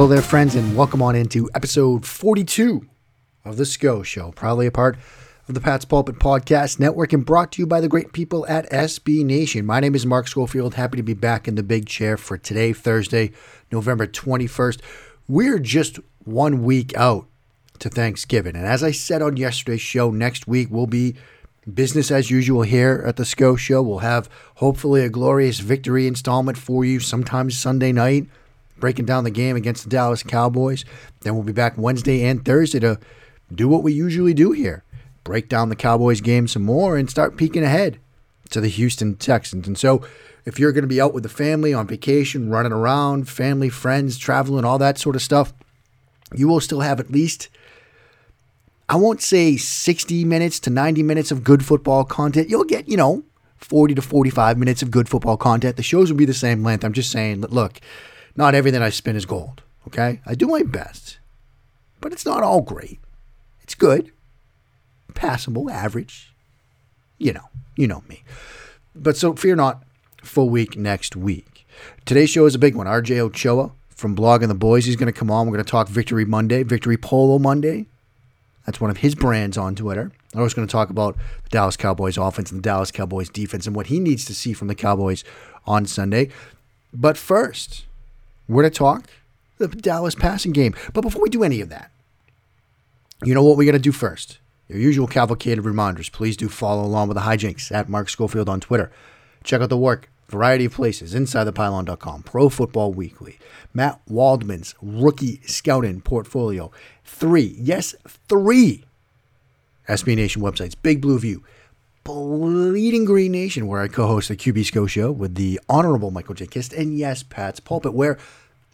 Hello there, friends, and welcome on into episode 42 of The Scho Show, proudly a part of the Pat's Pulpit Podcast Network and brought to you by the great people at SB Nation. My name is Mark Schofield. Happy to be back in the big chair for today, Thursday, November 21st. We're just one week out to Thanksgiving. And as I said on yesterday's show, next week will be business as usual here at the Scho Show. We'll have hopefully a glorious victory installment for you sometime Sunday night breaking down the game against the Dallas Cowboys. Then we'll be back Wednesday and Thursday to do what we usually do here break down the Cowboys game some more and start peeking ahead to the Houston Texans. And so, if you're going to be out with the family on vacation, running around, family, friends, traveling, all that sort of stuff, you will still have at least, I won't say 60 minutes to 90 minutes of good football content. You'll get, you know, 40 to 45 minutes of good football content. The shows will be the same length. I'm just saying, look, not everything I spin is gold. Okay, I do my best, but it's not all great. It's good, passable, average. You know, you know me. But so fear not. Full week next week. Today's show is a big one. RJ Ochoa from Blogging the Boys. He's going to come on. We're going to talk Victory Monday, Victory Polo Monday. That's one of his brands on Twitter. I'm also going to talk about the Dallas Cowboys offense and the Dallas Cowboys defense and what he needs to see from the Cowboys on Sunday. But first, we're going to talk the Dallas passing game. But before we do any of that, you know what we got to do first? Your usual cavalcade of reminders. Please do follow along with the hijinks at Mark Schofield on Twitter. Check out the work, variety of places, InsideThePylon.com, Pro Football Weekly, Matt Waldman's rookie scouting portfolio. Three, yes, three SB Nation websites, Big Blue View, Bleeding Green Nation, where I co-host the QB Sco Show with the Honorable Michael J. Kist, and yes, Pat's Pulpit, where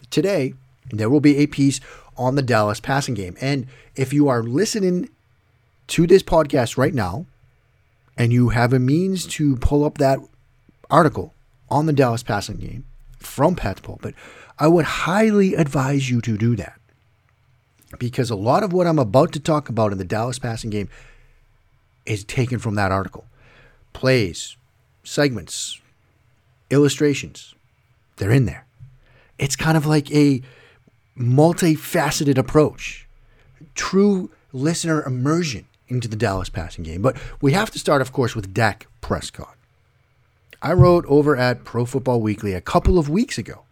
today there will be a piece on the Dallas passing game. And if you are listening to this podcast right now, and you have a means to pull up that article on the Dallas passing game from Pat's Pulpit, I would highly advise you to do that. Because a lot of what I'm about to talk about in the Dallas passing game is taken from that article. Plays, segments, illustrations, they're in there. It's kind of like a multifaceted approach, true listener immersion into the Dallas passing game. But we have to start, of course, with Dak Prescott. I wrote over at Pro Football Weekly a couple of weeks ago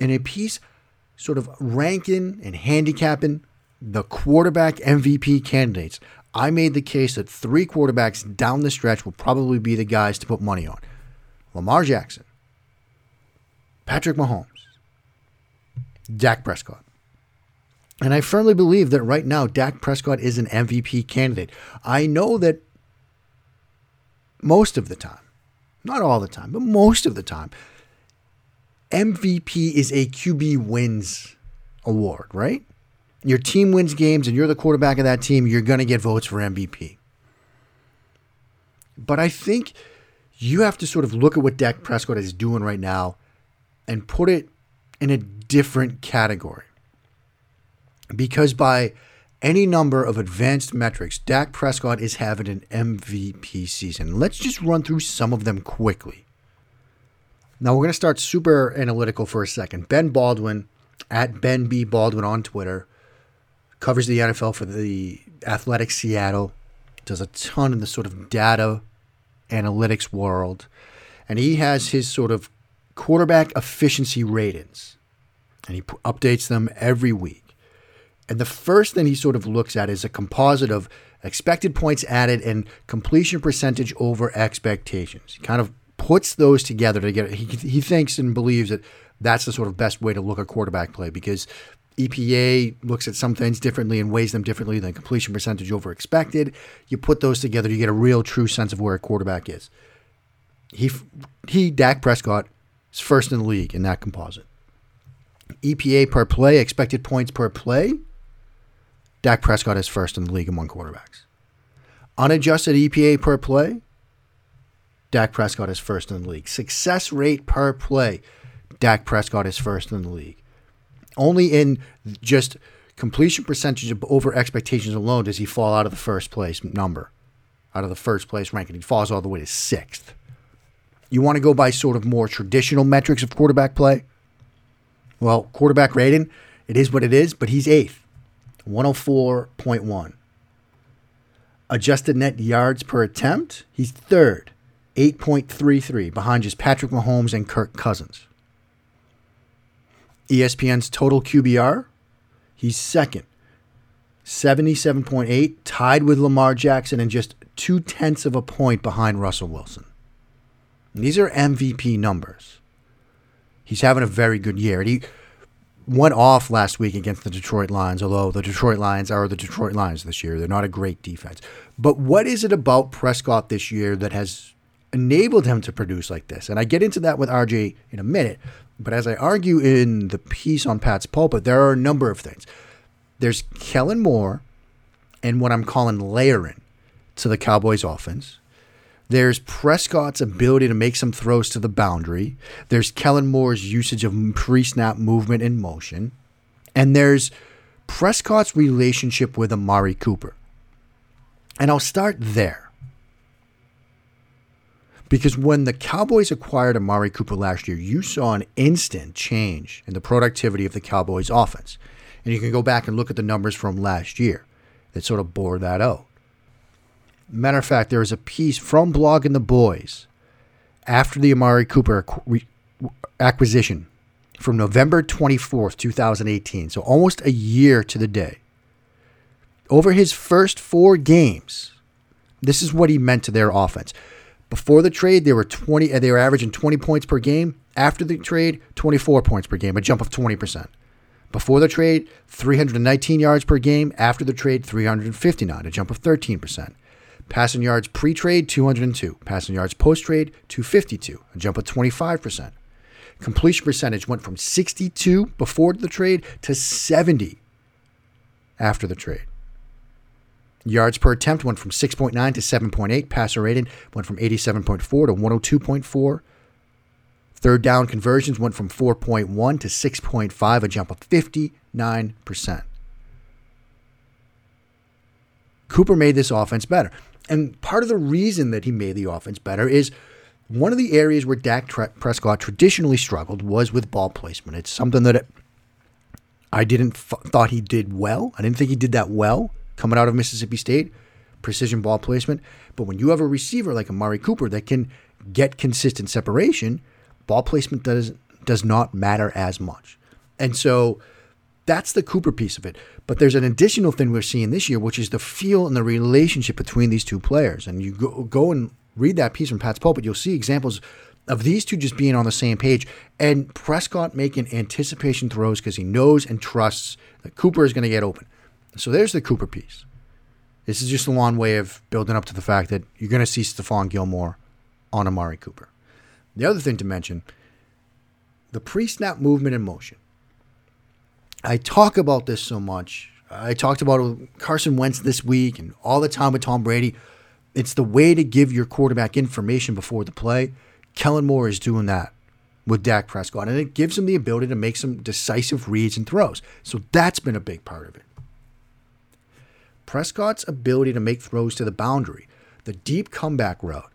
in a piece sort of ranking and handicapping the quarterback MVP candidates. I made the case that three quarterbacks down the stretch will probably be the guys to put money on Lamar Jackson, Patrick Mahomes, Dak Prescott. And I firmly believe that right now, Dak Prescott is an MVP candidate. I know that most of the time, not all the time, but most of the time, MVP is a QB wins award, right? Your team wins games and you're the quarterback of that team, you're going to get votes for MVP. But I think you have to sort of look at what Dak Prescott is doing right now and put it in a different category. Because by any number of advanced metrics, Dak Prescott is having an MVP season. Let's just run through some of them quickly. Now we're going to start super analytical for a second. Ben Baldwin at Ben B Baldwin on Twitter covers the NFL for the Athletic Seattle, does a ton in the sort of data analytics world, and he has his sort of quarterback efficiency ratings, and he p- updates them every week. And the first thing he sort of looks at is a composite of expected points added and completion percentage over expectations. He kind of puts those together to get. He, he thinks and believes that that's the sort of best way to look at quarterback play because EPA looks at some things differently and weighs them differently than completion percentage over expected. You put those together, you get a real true sense of where a quarterback is. He, he, Dak Prescott, is first in the league in that composite. EPA per play, expected points per play. Dak Prescott is first in the league among quarterbacks. Unadjusted EPA per play. Dak Prescott is first in the league. Success rate per play. Dak Prescott is first in the league. Only in just completion percentage over expectations alone does he fall out of the first place number, out of the first place ranking. He falls all the way to sixth. You want to go by sort of more traditional metrics of quarterback play? Well, quarterback rating, it is what it is, but he's eighth, 104.1. Adjusted net yards per attempt, he's third, 8.33, behind just Patrick Mahomes and Kirk Cousins. ESPN's total QBR, he's second. 77.8, tied with Lamar Jackson and just two tenths of a point behind Russell Wilson. These are MVP numbers. He's having a very good year. And he went off last week against the Detroit Lions, although the Detroit Lions are the Detroit Lions this year. They're not a great defense. But what is it about Prescott this year that has enabled him to produce like this? And I get into that with RJ in a minute. But as I argue in the piece on Pat's pulpit, there are a number of things. There's Kellen Moore and what I'm calling layering to the Cowboys offense. There's Prescott's ability to make some throws to the boundary. There's Kellen Moore's usage of pre snap movement and motion. And there's Prescott's relationship with Amari Cooper. And I'll start there. Because when the Cowboys acquired Amari Cooper last year, you saw an instant change in the productivity of the Cowboys offense. And you can go back and look at the numbers from last year that sort of bore that out. Matter of fact, there is a piece from Blogging the Boys after the Amari Cooper acquisition from November 24th, 2018. So almost a year to the day. Over his first four games, this is what he meant to their offense. Before the trade, they were 20 uh, they were averaging 20 points per game. After the trade, 24 points per game, a jump of 20%. Before the trade, 319 yards per game. After the trade, 359, a jump of 13%. Passing yards pre-trade, 202. Passing yards post-trade, 252, a jump of 25%. Completion percentage went from 62 before the trade to 70 after the trade. Yards per attempt went from 6.9 to 7.8. Passer rating went from 87.4 to 102.4. Third down conversions went from 4.1 to 6.5, a jump of 59%. Cooper made this offense better. And part of the reason that he made the offense better is one of the areas where Dak Prescott traditionally struggled was with ball placement. It's something that I didn't f- thought he did well. I didn't think he did that well coming out of Mississippi State, precision ball placement. But when you have a receiver like Amari Cooper that can get consistent separation, ball placement does does not matter as much. And so that's the Cooper piece of it. But there's an additional thing we're seeing this year, which is the feel and the relationship between these two players. And you go, go and read that piece from Pat's pulpit, you'll see examples of these two just being on the same page and Prescott making anticipation throws because he knows and trusts that Cooper is going to get open. So there's the Cooper piece. This is just a long way of building up to the fact that you're going to see Stephon Gilmore on Amari Cooper. The other thing to mention the pre snap movement and motion. I talk about this so much. I talked about Carson Wentz this week and all the time with Tom Brady. It's the way to give your quarterback information before the play. Kellen Moore is doing that with Dak Prescott, and it gives him the ability to make some decisive reads and throws. So that's been a big part of it. Prescott's ability to make throws to the boundary, the deep comeback route,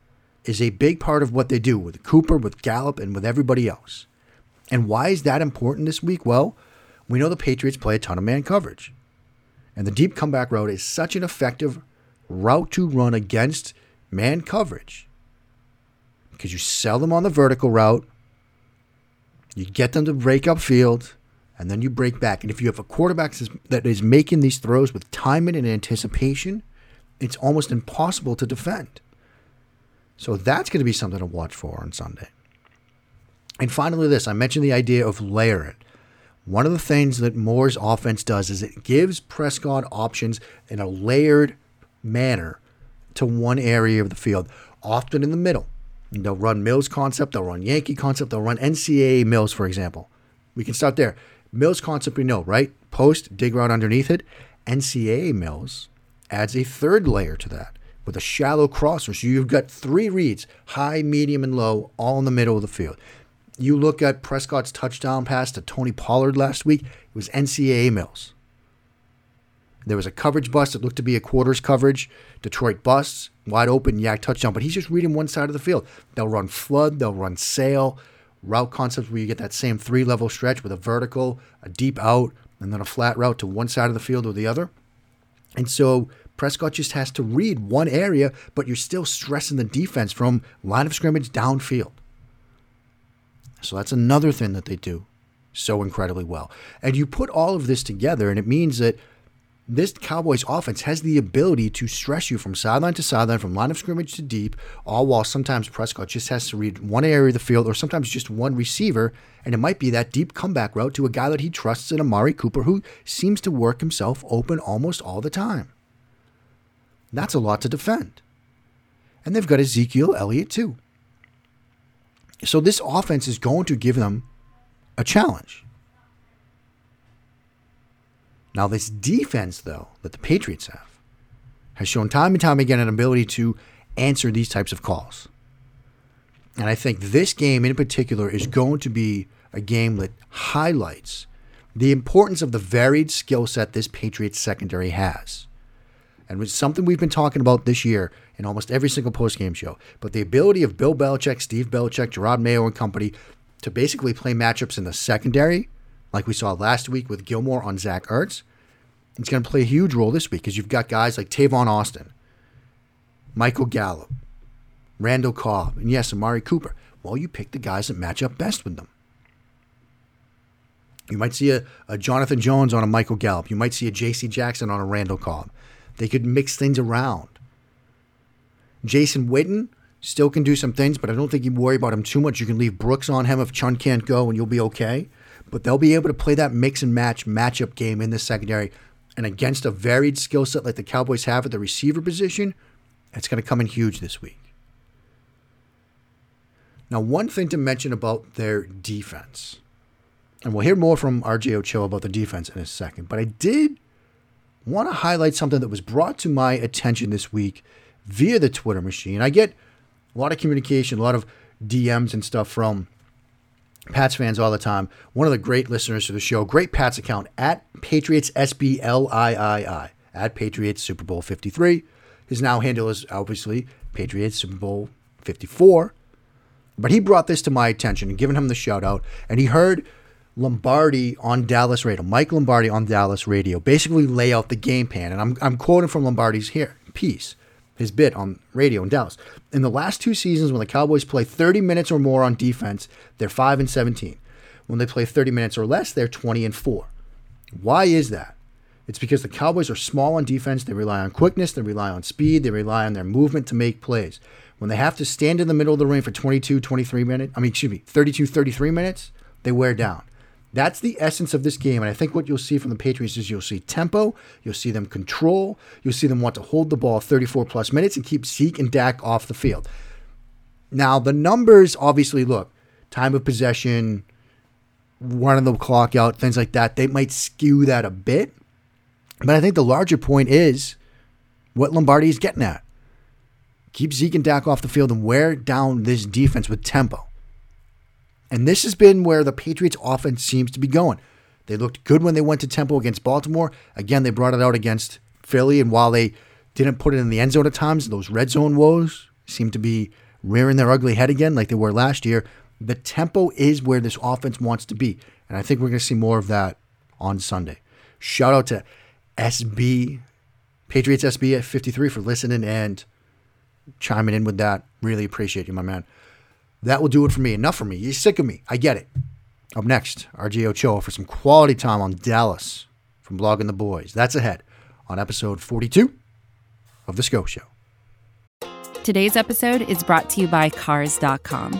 is a big part of what they do with Cooper, with Gallup, and with everybody else. And why is that important this week? Well, we know the Patriots play a ton of man coverage. And the deep comeback route is such an effective route to run against man coverage because you sell them on the vertical route, you get them to break up field, and then you break back. And if you have a quarterback that is making these throws with timing and anticipation, it's almost impossible to defend. So that's going to be something to watch for on Sunday. And finally, this I mentioned the idea of layering. One of the things that Moore's offense does is it gives Prescott options in a layered manner to one area of the field, often in the middle. They'll run Mills concept, they'll run Yankee concept, they'll run NCAA Mills, for example. We can start there. Mills concept we know, right? Post, dig route underneath it. NCAA Mills adds a third layer to that with a shallow crosser. So you've got three reads, high, medium, and low, all in the middle of the field. You look at Prescott's touchdown pass to Tony Pollard last week, it was NCAA Mills. There was a coverage bust that looked to be a quarters coverage. Detroit busts, wide open, YAC touchdown. But he's just reading one side of the field. They'll run flood, they'll run sail, route concepts where you get that same three level stretch with a vertical, a deep out, and then a flat route to one side of the field or the other. And so Prescott just has to read one area, but you're still stressing the defense from line of scrimmage downfield. So that's another thing that they do so incredibly well. And you put all of this together, and it means that this Cowboys offense has the ability to stress you from sideline to sideline, from line of scrimmage to deep, all while sometimes Prescott just has to read one area of the field or sometimes just one receiver. And it might be that deep comeback route to a guy that he trusts in Amari Cooper, who seems to work himself open almost all the time. That's a lot to defend. And they've got Ezekiel Elliott too. So this offense is going to give them a challenge. Now, this defense, though, that the Patriots have, has shown time and time again an ability to answer these types of calls. And I think this game in particular is going to be a game that highlights the importance of the varied skill set this Patriots secondary has. And it's something we've been talking about this year in almost every single post-game show. But the ability of Bill Belichick, Steve Belichick, Jerod Mayo, and company to basically play matchups in the secondary like we saw last week with Gilmore on Zach Ertz. It's going to play a huge role this week because you've got guys like Tavon Austin, Michael Gallup, Randall Cobb, and yes, Amari Cooper. Well, you pick the guys that match up best with them. You might see a, a Jonathan Jones on a Michael Gallup. You might see a J.C. Jackson on a Randall Cobb. They could mix things around. Jason Witten still can do some things, but I don't think you worry about him too much. You can leave Brooks on him if Chung can't go, and you'll be okay but they'll be able to play that mix and match matchup game in the secondary. And against a varied skill set like the Cowboys have at the receiver position, it's going to come in huge this week. Now, one thing to mention about their defense, and we'll hear more from RJ Ochoa about the defense in a second, but I did want to highlight something that was brought to my attention this week via the Twitter machine. I get a lot of communication, a lot of DMs and stuff from Pats fans all the time. One of the great listeners to the show, great Pats account at Patriots SBLIII at Patriots Super Bowl 53. His now handle is obviously Patriots Super Bowl 54. But he brought this to my attention and given him the shout out, and he heard Lombardi on Dallas radio, Mike Lombardi on Dallas radio, basically lay out the game plan. And I'm, I'm quoting from Lombardi's here piece his bit on radio in Dallas. In the last two seasons, when the Cowboys play 30 minutes or more on defense, they're 5 and 17. When they play 30 minutes or less, they're 20 and 4. Why is that? It's because the Cowboys are small on defense. They rely on quickness, they rely on speed, they rely on their movement to make plays. When they have to stand in the middle of the ring for 22, 23 minutes, I mean, excuse me, 32, 33 minutes, they wear down. That's the essence of this game. And I think what you'll see from the Patriots is you'll see tempo, you'll see them control, you'll see them want to hold the ball 34 plus minutes and keep Zeke and Dak off the field. Now, the numbers obviously look time of possession, running the clock out, things like that, they might skew that a bit. But I think the larger point is what Lombardi is getting at. keep Zeke and Dak off the field and wear down this defense with tempo. And this has been where the Patriots offense seems to be going. They looked good when they went to tempo against Baltimore. Again, they brought it out against Philly. And while they didn't put it in the end zone at times, those red zone woes seem to be rearing their ugly head again like they were last year. The tempo is where this offense wants to be. And I think we're going to see more of that on Sunday. Shout out to SB, Patriots SB at 53 for listening and chiming in with that. Really appreciate you, my man. That will do it for me. Enough for me. You're sick of me. I get it. Up next, RJ Ochoa for some quality time on Dallas from Blogging the Boys. That's ahead on episode 42 of The Scho Show. Today's episode is brought to you by Cars.com.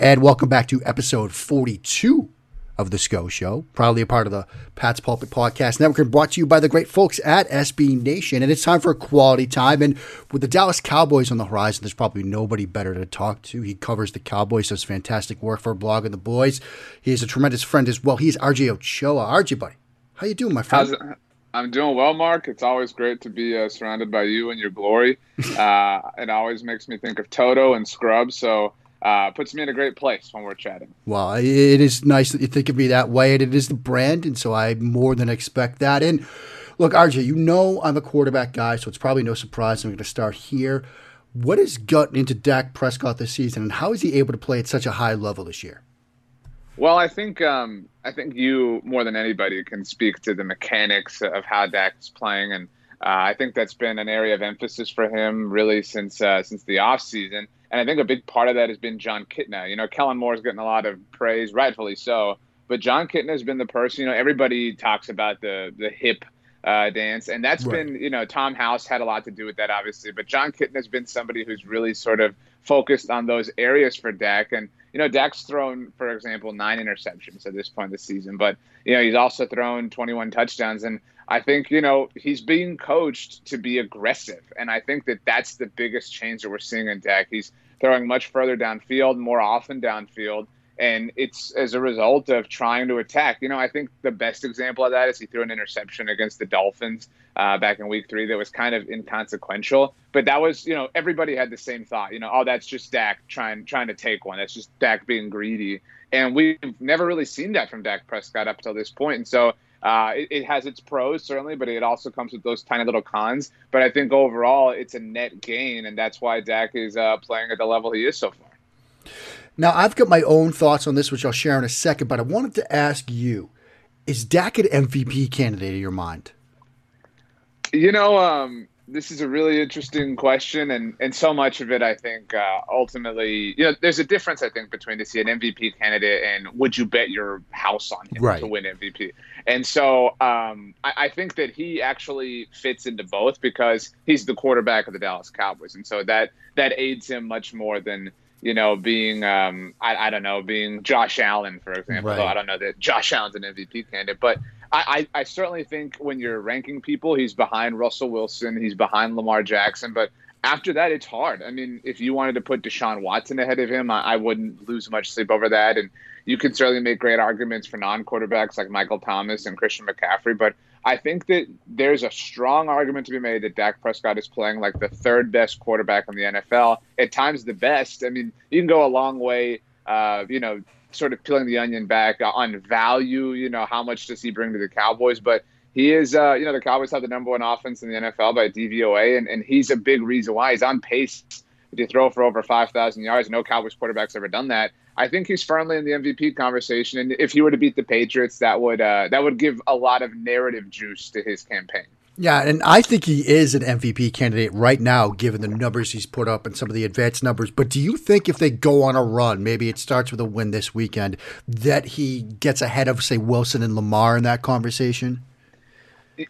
And welcome back to episode 42 of The Scho Show, proudly a part of the Pat's Pulpit Podcast Network and brought to you by the great folks at SB Nation. And it's time for a quality time. And with the Dallas Cowboys on the horizon, there's probably nobody better to talk to. He covers the Cowboys, does fantastic work for Blogging the Boys. He is a tremendous friend as well. He's RJ Ochoa. RJ, buddy, how you doing, my friend? I'm doing well, Mark. It's always great to be uh, surrounded by you and your glory. Uh, it always makes me think of Toto and Scrubs. So uh, puts me in a great place when we're chatting. Well, it is nice that you think of me that way, and it is the brand, and so I more than expect that. And look, RJ, you know I'm a quarterback guy, so it's probably no surprise I'm going to start here. What has gotten into Dak Prescott this season, and how is he able to play at such a high level this year? Well, I think um, I think you more than anybody can speak to the mechanics of how Dak is playing, and uh, I think that's been an area of emphasis for him really since uh, since the offseason. season and I think a big part of that has been Jon Kitna. You know, Kellen Moore's getting a lot of praise, rightfully so. But John Kitna has been the person. You know, everybody talks about the the hip uh, dance, and that's right. been you know Tom House had a lot to do with that, obviously. But John Kitna has been somebody who's really sort of focused on those areas for Dak, and you know Dak's thrown, for example, nine interceptions at this point in the season, but you know he's also thrown 21 touchdowns, and I think you know he's being coached to be aggressive, and I think that that's the biggest change that we're seeing in Dak. He's throwing much further downfield, more often downfield, and it's as a result of trying to attack. You know, I think the best example of that is he threw an interception against the Dolphins uh, back in Week Three that was kind of inconsequential, but that was you know everybody had the same thought. You know, oh that's just Dak trying trying to take one. That's just Dak being greedy, and we've never really seen that from Dak Prescott up till this point, and so uh, it, it, has its pros certainly, but it also comes with those tiny little cons. But I think overall, it's a net gain, and that's why Dak is uh, playing at the level he is so far. Now, I've got my own thoughts on this, which I'll share in a second. But I wanted to ask you: Is Dak an MVP candidate in your mind? You know, um, this is a really interesting question, and and so much of it, I think, uh, ultimately, you know, there's a difference, I think, between to see an MVP candidate and would you bet your house on him right. to win MVP. And so, um, I, I, think that he actually fits into both because he's the quarterback of the Dallas Cowboys, and so that that aids him much more than you know, being um, I, I don't know, being Josh Allen, for example. Right. I don't know that Josh Allen's an MVP candidate, but I, I, I certainly think when you're ranking people, he's behind Russell Wilson, he's behind Lamar Jackson, but after that, it's hard. I mean, if you wanted to put Deshaun Watson ahead of him, I, I wouldn't lose much sleep over that. And you can certainly make great arguments for non-quarterbacks like Michael Thomas and Christian McCaffrey, but I think that there's a strong argument to be made that Dak Prescott is playing like the third best quarterback in the NFL, at times the best. I mean, you can go a long way, uh, you know, sort of peeling the onion back on value. You know, how much does he bring to the Cowboys? But he is, uh, you know, the Cowboys have the number one offense in the NFL by DVOA, and, and he's a big reason why he's on pace to throw for over 5,000 yards. No Cowboys quarterback's ever done that. I think he's firmly in the MVP conversation, and if he were to beat the Patriots, that would uh, that would give a lot of narrative juice to his campaign. Yeah, and I think he is an MVP candidate right now, given the numbers he's put up and some of the advanced numbers. But do you think if they go on a run, maybe it starts with a win this weekend, that he gets ahead of, say, Wilson and Lamar in that conversation?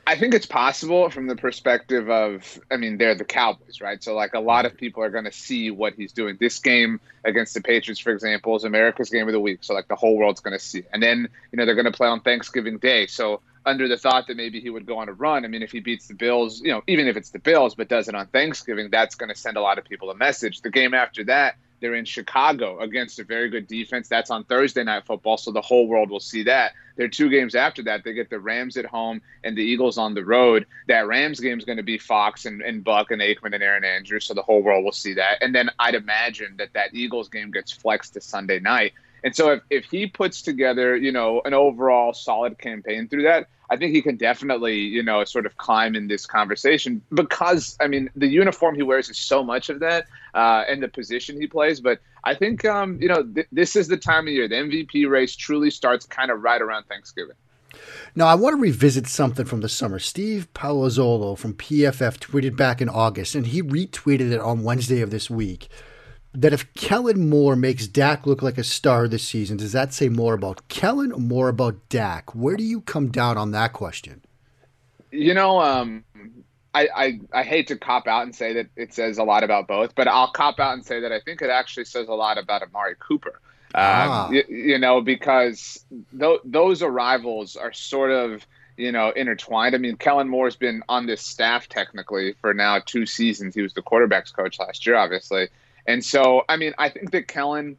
I think it's possible from the perspective of, I mean, they're the Cowboys, right? So, like, a lot of people are going to see what he's doing. This game against the Patriots, for example, is America's game of the week. So, like, the whole world's going to see. And then, you know, they're going to play on Thanksgiving Day. So, under the thought that maybe he would go on a run, I mean, if he beats the Bills, you know, even if it's the Bills, but does it on Thanksgiving, that's going to send a lot of people a message. The game after that, they're in Chicago against a very good defense. That's on Thursday night football, so the whole world will see that. There are two games after that. They get the Rams at home and the Eagles on the road. That Rams game is going to be Fox and, and Buck and Aikman and Erin Andrews, so the whole world will see that. And then I'd imagine that that Eagles game gets flexed to Sunday night. And so if, if he puts together, you know, an overall solid campaign through that, I think he can definitely, you know, sort of climb in this conversation because, I mean, the uniform he wears is so much of that uh, and the position he plays. But I think, um, you know, th- this is the time of year. The MVP race truly starts kind of right around Thanksgiving. Now, I want to revisit something from the summer. Steve Palazzolo from PFF tweeted back in August, and he retweeted it on Wednesday of this week that if Kellen Moore makes Dak look like a star this season, does that say more about Kellen or more about Dak? Where do you come down on that question? You know, um, I, I, I hate to cop out and say that it says a lot about both, but I'll cop out and say that I think it actually says a lot about Amari Cooper. Ah. Um, you, you, know, because th- those arrivals are sort of you know intertwined. I mean, Kellen Moore's been on this staff technically for now two seasons. He was the quarterbacks coach last year, obviously, and so, I mean, I think that Kellen,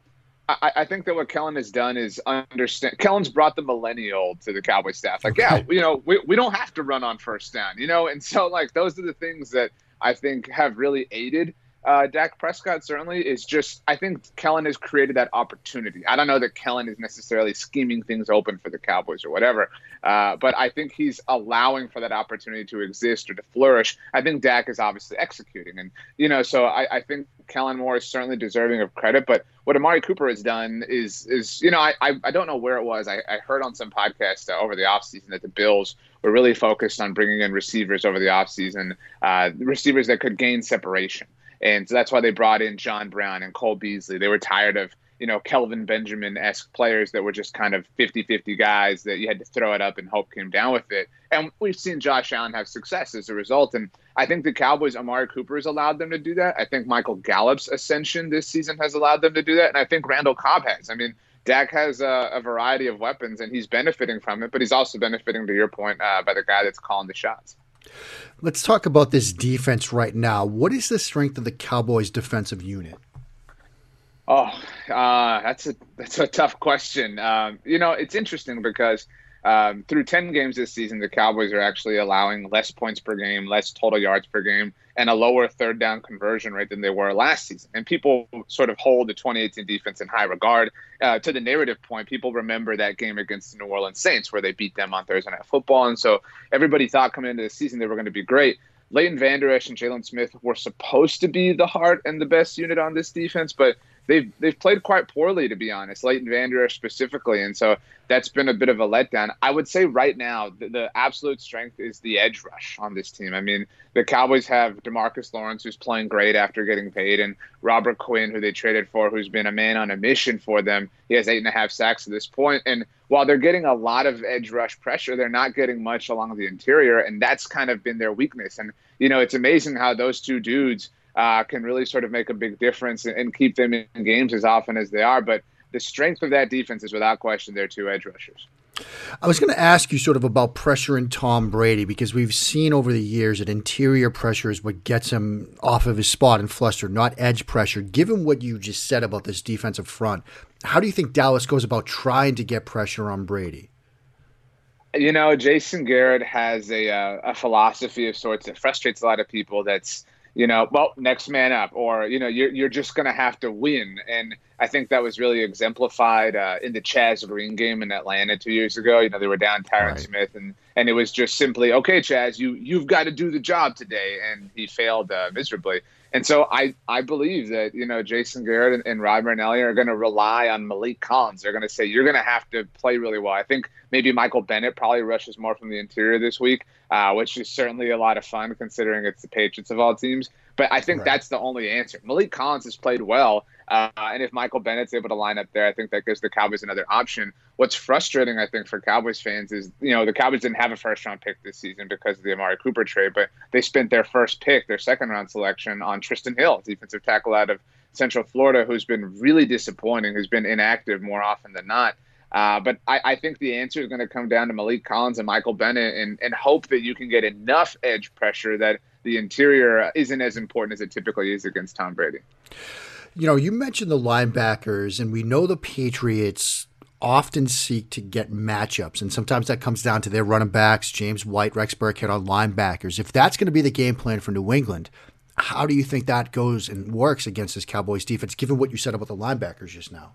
I, I, think that what Kellen has done is understand. Kellen's brought the millennial to the Cowboy staff. Like, yeah, you know, we, we don't have to run on first down, you know? And so, like, those are the things that I think have really aided uh, Dak Prescott certainly is just. I think Kellen has created that opportunity. I don't know that Kellen is necessarily scheming things open for the Cowboys or whatever, uh, but I think he's allowing for that opportunity to exist or to flourish. I think Dak is obviously executing, and you know, so I, I think Kellen Moore is certainly deserving of credit. But what Amari Cooper has done is, is you know, I, I, I don't know where it was. I, I heard on some podcast uh, over the offseason that the Bills were really focused on bringing in receivers over the offseason, uh, receivers that could gain separation. And so that's why they brought in John Brown and Cole Beasley. They were tired of, you know, Kelvin Benjamin esque players that were just kind of 50 50 guys that you had to throw it up and hope came down with it. And we've seen Josh Allen have success as a result. And I think the Cowboys, Amari Cooper has allowed them to do that. I think Michael Gallup's ascension this season has allowed them to do that. And I think Randall Cobb has. I mean, Dak has a, a, variety of weapons and he's benefiting from it, but he's also benefiting, to your point, uh, by the guy that's calling the shots. Let's talk about this defense right now. What is the strength of the Cowboys' defensive unit? Oh, uh, that's a that's a tough question. Um, you know, it's interesting because um, through 10 games this season, the Cowboys are actually allowing less points per game, less total yards per game, and a lower third down conversion rate than they were last season. And people sort of hold the 2018 defense in high regard. Uh, to the narrative point, people remember that game against the New Orleans Saints where they beat them on Thursday Night Football. And so everybody thought coming into the season they were going to be great. Leighton Vander Esch and Jaylon Smith were supposed to be the heart and the best unit on this defense, but they've they've played quite poorly to be honest. Leighton Vander Esch specifically, and so that's been a bit of a letdown. I would say right now the, the, absolute strength is the edge rush on this team. I mean, the Cowboys have Demarcus Lawrence who's playing great after getting paid, and Robert Quinn who they traded for, who's been a man on a mission for them. He has eight and a half sacks at this point, and while they're getting a lot of edge rush pressure, they're not getting much along the interior, and that's kind of been their weakness. And you know, it's amazing how those two dudes uh, can really sort of make a big difference and, and keep them in games as often as they are. But the strength of that defense is without question their two edge rushers. I was going to ask you sort of about pressure in Tom Brady because we've seen over the years that interior pressure is what gets him off of his spot and flustered, not edge pressure. Given what you just said about this defensive front, how do you think Dallas goes about trying to get pressure on Brady? You know, Jason Garrett has a, uh, a philosophy of sorts that frustrates a lot of people. That's you know, well, next man up, or you know, you're you're just going to have to win. And I think that was really exemplified uh, in the Chaz Green game in Atlanta two years ago. You know, they were down Tyron right. Smith, and and it was just simply, okay, Chaz, you you've got to do the job today, and he failed uh, miserably. And so I, I believe that, you know, Jason Garrett and, and Rod Marinelli are going to rely on Maliek Collins. They're going to say, you're going to have to play really well. I think maybe Michael Bennett probably rushes more from the interior this week, uh, which is certainly a lot of fun considering it's the Patriots of all teams. But I think right. that's the only answer. Maliek Collins has played well. Uh, and if Michael Bennett's able to line up there, I think that gives the Cowboys another option. What's frustrating, I think, for Cowboys fans is, you know, the Cowboys didn't have a first round pick this season because of the Amari Cooper trade, but they spent their first pick, their second round selection, on Trysten Hill, defensive tackle out of Central Florida, who's been really disappointing, who's been inactive more often than not. Uh, but I, I, think the answer is going to come down to Maliek Collins and Michael Bennett and, and hope that you can get enough edge pressure that the interior isn't as important as it typically is against Tom Brady. You know, you mentioned the linebackers, and we know the Patriots often seek to get matchups, and sometimes that comes down to their running backs, James White, Rex Burkhead on linebackers. If that's going to be the game plan for New England, how do you think that goes and works against this Cowboys defense, given what you said about the linebackers just now?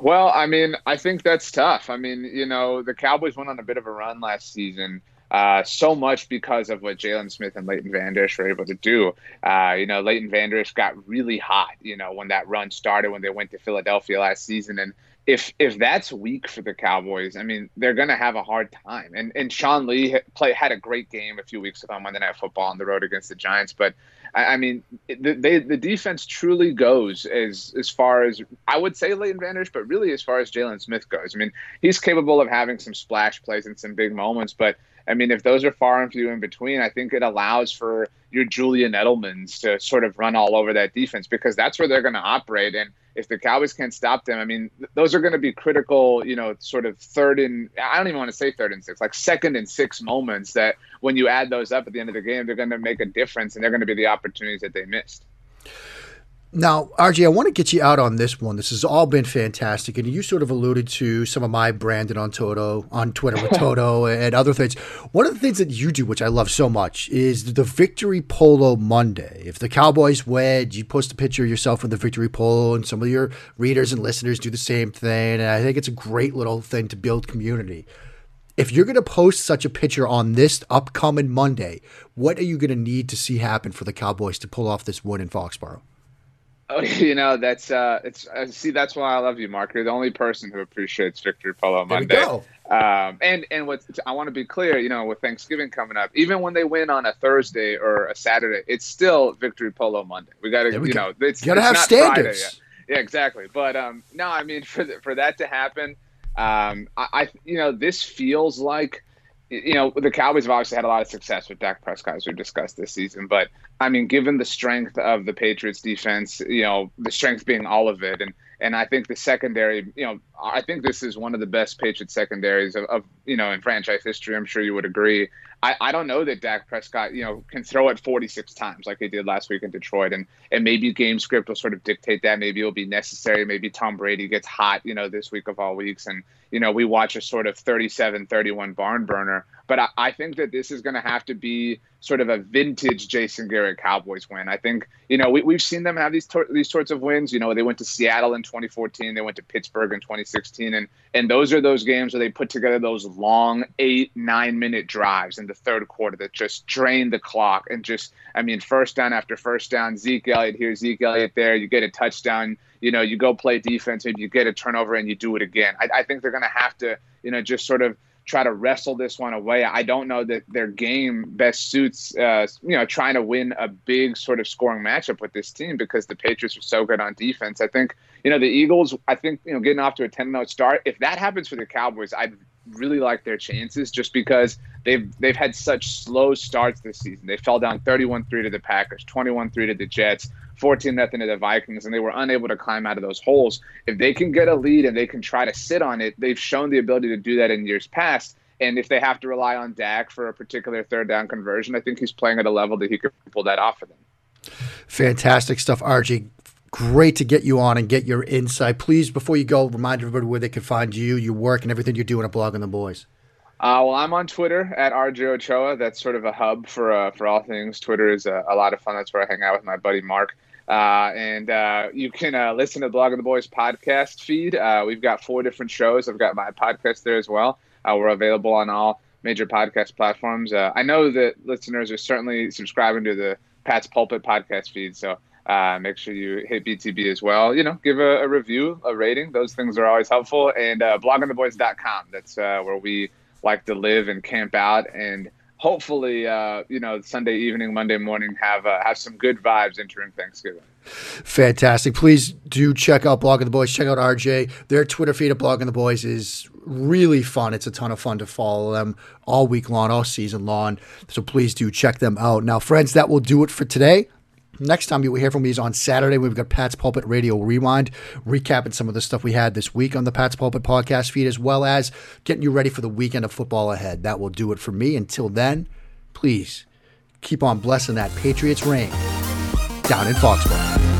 Well, I mean, I think that's tough. I mean, you know, the Cowboys went on a bit of a run last season. Uh, so much because of what Jaylon Smith and Leighton Vander Esch were able to do. Uh, you know, Leighton Vander Esch got really hot, you know, when that run started when they went to Philadelphia last season. And if if that's weak for the Cowboys, I mean, they're going to have a hard time. And and Sean Lee play had a great game a few weeks ago on Monday Night Football on the road against the Giants, but I, I mean, the, they, the defense truly goes as as far as I would say Leighton Vander Esch, but really as far as Jaylon Smith goes. I mean, he's capable of having some splash plays and some big moments, but I mean, if those are far and few in between, I think it allows for your Julian Edelmans to sort of run all over that defense because that's where they're going to operate. And if the Cowboys can't stop them, I mean, th- those are going to be critical, you know, sort of third and I don't even want to say third and six, like second and six moments that when you add those up at the end of the game, they're going to make a difference and they're going to be the opportunities that they missed. Now, RJ, I want to get you out on this one. This has all been fantastic, and you sort of alluded to some of my branding on Toto on Twitter with Toto and other things. One of the things that you do, which I love so much, is the Victory Polo Monday. If the Cowboys wed, you post a picture of yourself with the Victory Polo, and some of your readers and listeners do the same thing. And I think it's a great little thing to build community. If you're going to post such a picture on this upcoming Monday, what are you going to need to see happen for the Cowboys to pull off this win in Foxborough? Oh, you know that's uh, it's uh, see that's why I love you, Mark. You're the only person who appreciates Victory Polo Monday. Um, and and what I want to be clear, you know, with Thanksgiving coming up, even when they win on a Thursday or a Saturday, it's still Victory Polo Monday. We got to, you go. know, it's, you gotta it's have standards. Yeah, exactly. But um, no, I mean for the, for that to happen, um, I, I you know this feels like you know, the Cowboys have obviously had a lot of success with Dak Prescott, as we've discussed this season. But I mean, given the strength of the Patriots defense, you know, the strength being all of it, and and I think the secondary, you know, I think this is one of the best Patriots secondaries of, of you know in franchise history. I'm sure you would agree. I, I don't know that Dak Prescott, you know, can throw it 46 times like he did last week in Detroit, and and maybe game script will sort of dictate that. Maybe it'll be necessary. Maybe Tom Brady gets hot, you know, this week of all weeks, and you know we watch a sort of 37-31 barn burner. But I, I think that this is going to have to be sort of a vintage Jason Garrett Cowboys win. I think you know we, we've seen them have these tor- these sorts of wins. You know, they went to Seattle in 2014, they went to Pittsburgh in 2016, and and those are those games where they put together those long eight nine minute drives in the third quarter that just drain the clock and just I mean first down after first down. Zeke Elliott here, Zeke Elliott there. You get a touchdown. You know, you go play defense, maybe you get a turnover and you do it again. I, I think they're going to have to you know just sort of try to wrestle this one away. I don't know that their game best suits, uh, you know, trying to win a big sort of scoring matchup with this team because the Patriots are so good on defense. I think, you know, the Eagles, I think, you know, getting off to a 10 0 start, if that happens for the Cowboys, I'd really like their chances just because they've they've had such slow starts this season. They fell down 31-3 to the Packers, 21-3 to the Jets, 14 nothing to the Vikings, and they were unable to climb out of those holes. If they can get a lead and they can try to sit on it, they've shown the ability to do that in years past. And if they have to rely on Dak for a particular third down conversion, I think he's playing at a level that he could pull that off for them. Fantastic stuff, RJ. Great to get you on and get your insight. Please, before you go, remind everybody where they can find you, your work, and everything you're doing at Blogging the Boys. Uh, well, I'm on Twitter at RJ Ochoa. That's sort of a hub for uh, for all things. Twitter is a, a, lot of fun. That's where I hang out with my buddy Mark. Uh, and uh, you can uh, listen to the Blogging the Boys podcast feed. Uh, we've got four different shows. I've got my podcast there as well. we're available on all major podcast platforms. I know that listeners are certainly subscribing to the Pat's Pulpit podcast feed, so uh, make sure you hit BTB as well. You know, give a, a review, a rating. Those things are always helpful. And uh, bloggingtheboys.com. That's uh, where we like to live and camp out and hopefully, uh, you know, Sunday evening, Monday morning, have uh, have some good vibes entering Thanksgiving. Fantastic. Please do check out Blogging the Boys. Check out RJ. Their Twitter feed at Blogging the Boys is really fun. It's a ton of fun to follow them all week long, all season long. So please do check them out. Now, friends, that will do it for today. Next time you will hear from me is on Saturday. We've got Pat's Pulpit Radio Rewind, recapping some of the stuff we had this week on the Pat's Pulpit podcast feed, as well as getting you ready for the weekend of football ahead. That will do it for me. Until then, please keep on blessing that Patriots reign down in Foxborough.